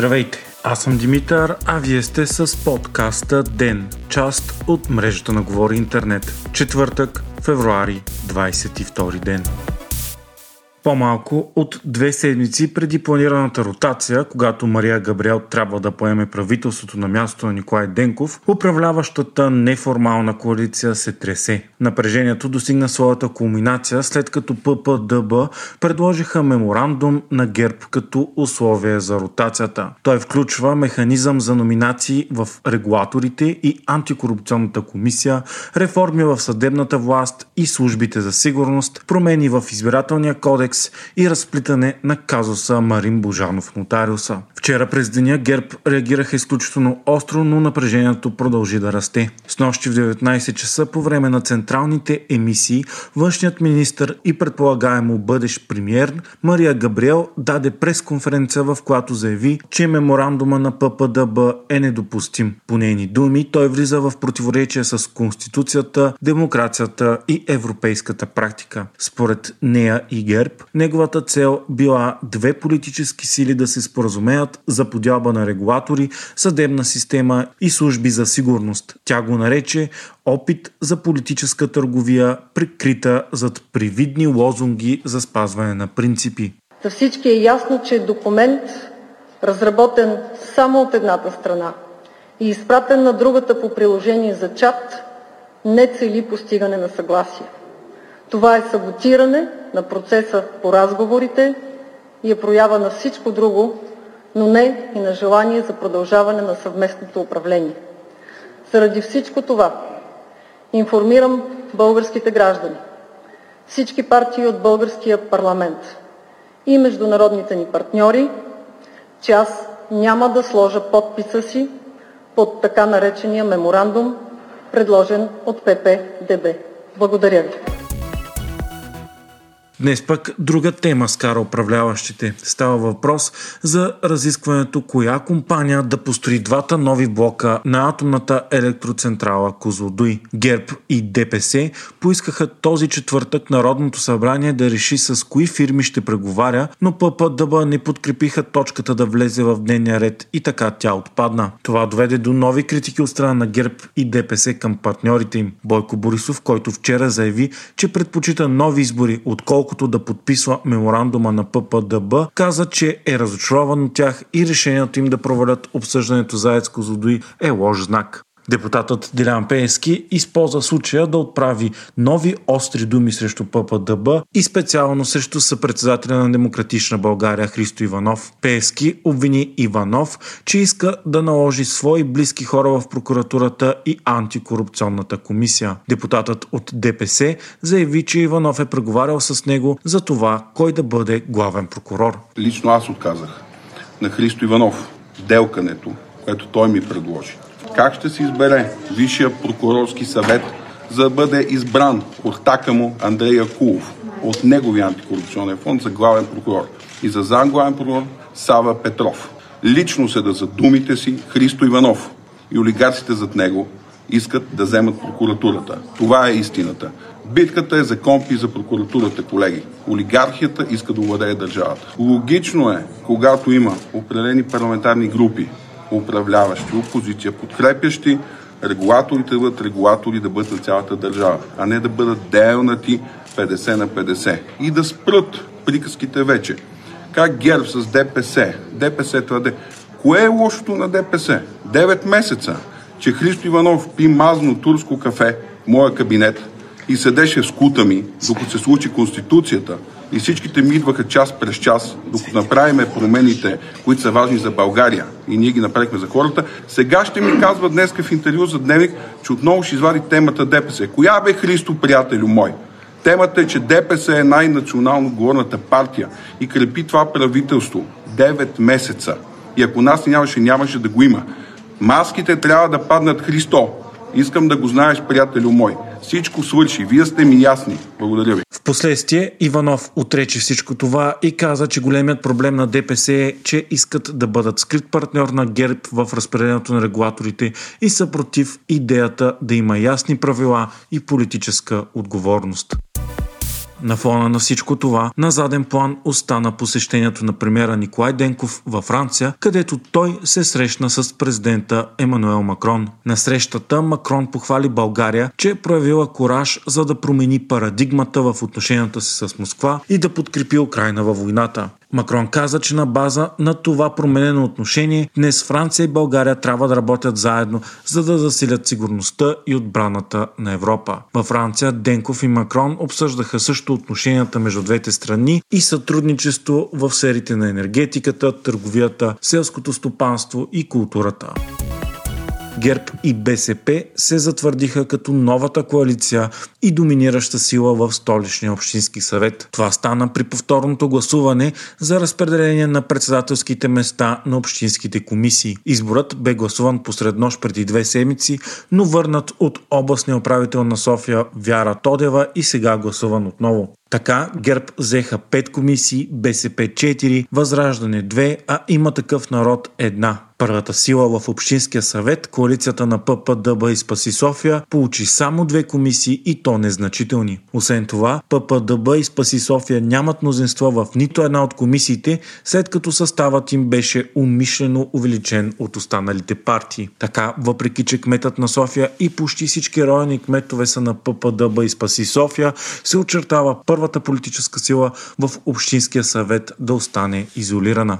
Здравейте, аз съм Димитър, а вие сте с подкаста ДЕН, част от мрежата на Говори Интернет. Четвъртък, февруари, 22 ден. По-малко от две седмици преди планираната ротация, когато Мария Габриел трябва да поеме правителството на мястото на Николай Денков, управляващата неформална коалиция се тресе. Напрежението достигна своята кулминация след като ППДБ предложиха меморандум на ГЕРБ като условие за ротацията. Той включва механизъм за номинации в регулаторите и антикорупционната комисия, реформи в съдебната власт и службите за сигурност, промени в избирателния кодекс кодекс и разплитане на казуса Марин Божанов нотариуса. Вчера през деня ГЕРБ реагираха изключително остро, но напрежението продължи да расте. С нощи в 19 часа по време на централните емисии външният министр и предполагаемо бъдещ премьер Мария Габриел даде пресконференция, в която заяви, че меморандума на ППДБ е недопустим. По нейни думи, той влиза в противоречие с Конституцията, демокрацията и европейската практика. Според нея и ГЕРБ, неговата цел била две политически сили да се споразумеят за подялба на регулатори, съдебна система и служби за сигурност. Тя го нарече опит за политическа търговия, прикрита зад привидни лозунги за спазване на принципи. За всички е ясно, че документ, разработен само от едната страна и изпратен на другата по приложение за чат, не цели постигане на съгласие. Това е саботиране на процеса по разговорите и е проява на всичко друго, но не и на желание за продължаване на съвместното управление. Заради всичко това информирам българските граждани, всички партии от българския парламент и международните ни партньори, че аз няма да сложа подписа си под така наречения меморандум, предложен от ППДБ. Благодаря ви. Днес пък друга тема скара управляващите. Става въпрос за разискването коя компания да построи двата нови блока на атомната електроцентрала Козлодуй. ГЕРБ и ДПС поискаха този четвъртък Народното събрание да реши с кои фирми ще преговаря, но ППДБ не подкрепиха точката да влезе в дневния ред и така тя отпадна. Това доведе до нови критики от страна на ГЕРБ и ДПС към партньорите им. Бойко Борисов, който вчера заяви, че предпочита нови избори, отколкото отколкото да подписва меморандума на ППДБ, каза, че е разочарован от тях и решението им да провалят обсъждането за Ецко Злодуи е лош знак. Депутатът Дилян Пеевски използва случая да отправи нови остри думи срещу ППДБ и специално срещу съпредседателя на Демократична България Христо Иванов. Пеевски обвини Иванов, че иска да наложи свои близки хора в прокуратурата и антикорупционната комисия. Депутатът от ДПС заяви, че Иванов е преговарял с него за това кой да бъде главен прокурор. Лично аз отказах на Христо Иванов делкането, което той ми предложи как ще се избере Висшия прокурорски съвет, за да бъде избран ортака му Андрей Акулов от неговия антикорупционен фонд за главен прокурор и за зам главен прокурор Сава Петров. Лично се да за думите си Христо Иванов и олигарците зад него искат да вземат прокуратурата. Това е истината. Битката е за компи за прокуратурата, колеги. Олигархията иска да овладее държавата. Логично е, когато има определени парламентарни групи, управляващи, опозиция, подкрепящи регулаторите да бъдат регулатори, да бъдат на цялата държава, а не да бъдат делнати 50 на 50 и да спрат приказките вече. Как ГЕРБ с ДПС, ДПС твърде. Кое е лошото на ДПС? 9 месеца, че Христо Иванов пи мазно турско кафе в моя кабинет и седеше с кута ми, докато се случи Конституцията, и всичките ми идваха час през час, докато направиме промените, които са важни за България и ние ги направихме за хората, сега ще ми казва днес в интервю за дневник, че отново ще извади темата ДПС. Коя бе Христо, приятелю мой? Темата е, че ДПС е най-национално говорната партия и крепи това правителство 9 месеца. И ако нас нямаше, нямаше да го има. Маските трябва да паднат Христо. Искам да го знаеш, приятелю мой. Всичко свърши. Вие сте ми ясни. Благодаря ви. Впоследствие Иванов отрече всичко това и каза, че големият проблем на ДПС е, че искат да бъдат скрит партньор на ГЕРБ в разпределението на регулаторите и са против идеята да има ясни правила и политическа отговорност. На фона на всичко това, на заден план остана посещението на премьера Николай Денков във Франция, където той се срещна с президента Емануел Макрон. На срещата Макрон похвали България, че е проявила кораж за да промени парадигмата в отношенията си с Москва и да подкрепи Украина във войната. Макрон каза, че на база на това променено отношение днес Франция и България трябва да работят заедно, за да засилят сигурността и отбраната на Европа. Във Франция Денков и Макрон обсъждаха също отношенията между двете страни и сътрудничество в сферите на енергетиката, търговията, селското стопанство и културата. ГЕРБ и БСП се затвърдиха като новата коалиция и доминираща сила в столичния общински съвет. Това стана при повторното гласуване за разпределение на председателските места на общинските комисии. Изборът бе гласуван посред нощ преди две седмици, но върнат от областния управител на София Вяра Тодева и сега гласуван отново. Така ГЕРБ взеха 5 комисии, БСП 4, Възраждане 2, а има такъв народ една. Първата сила в Общинския съвет, коалицията на ППДБ и Спаси София, получи само две комисии и то незначителни. Освен това, ППДБ и Спаси София нямат мнозинство в нито една от комисиите, след като съставът им беше умишлено увеличен от останалите партии. Така, въпреки че кметът на София и почти всички райони кметове са на ППДБ и Спаси София, се очертава първата политическа сила в Общинския съвет да остане изолирана.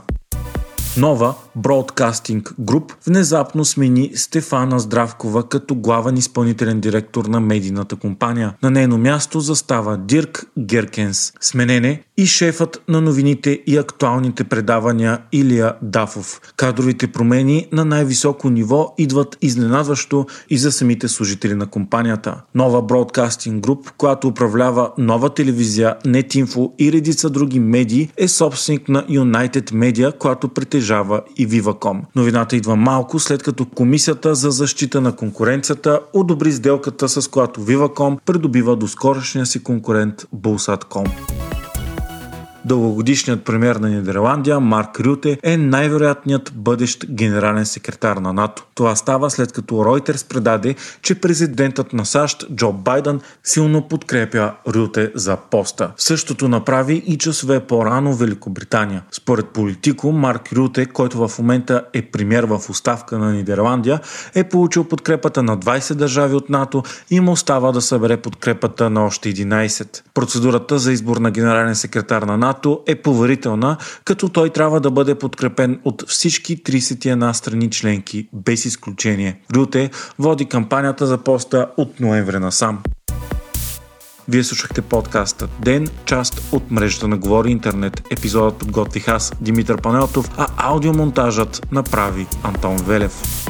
Нова Broadcasting Group внезапно смени Стефана Здравкова като главен изпълнителен директор на медийната компания. На нейно място застава Дирк Геркенс. Сменене и шефът на новините и актуалните предавания Илия Дафов. Кадровите промени на най-високо ниво идват изненадващо и за самите служители на компанията. Нова Broadcasting Group, която управлява нова телевизия, NetInfo и редица други медии, е собственик на United Media, която притежава и Viva.com. Новината идва малко след като Комисията за защита на конкуренцията одобри сделката, с която Viva.com придобива до скорошния си конкурент Bulsat.com. Дългогодишният премьер на Нидерландия Марк Рюте е най-вероятният бъдещ генерален секретар на НАТО. Това става след като Reuters предаде, че президентът на САЩ Джо Байден силно подкрепя Рюте за поста. Същото направи и часове по-рано Великобритания. Според политико Марк Рюте, който в момента е премьер в оставка на Нидерландия, е получил подкрепата на 20 държави от НАТО и му остава да събере подкрепата на още 11. Процедурата за избор на генерален секретар на НАТО НАТО е поверителна, като той трябва да бъде подкрепен от всички 31 страни членки, без изключение. Рюте води кампанията за поста от ноември насам. Вие слушахте подкаста Ден, част от мрежата на Говори Интернет. Епизодът подготвих аз, Димитър Панелтов, а аудиомонтажът направи Антон Велев.